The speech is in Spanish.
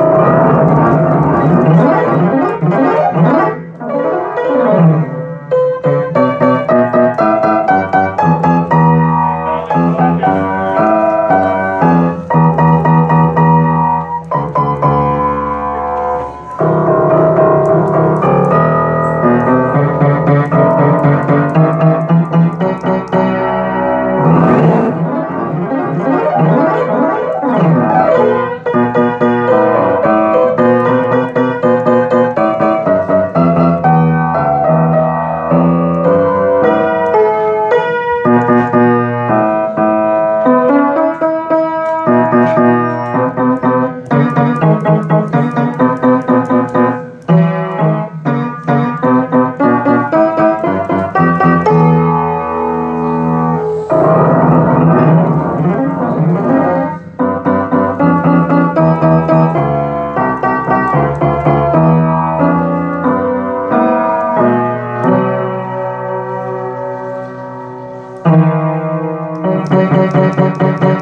you ¡Gracias!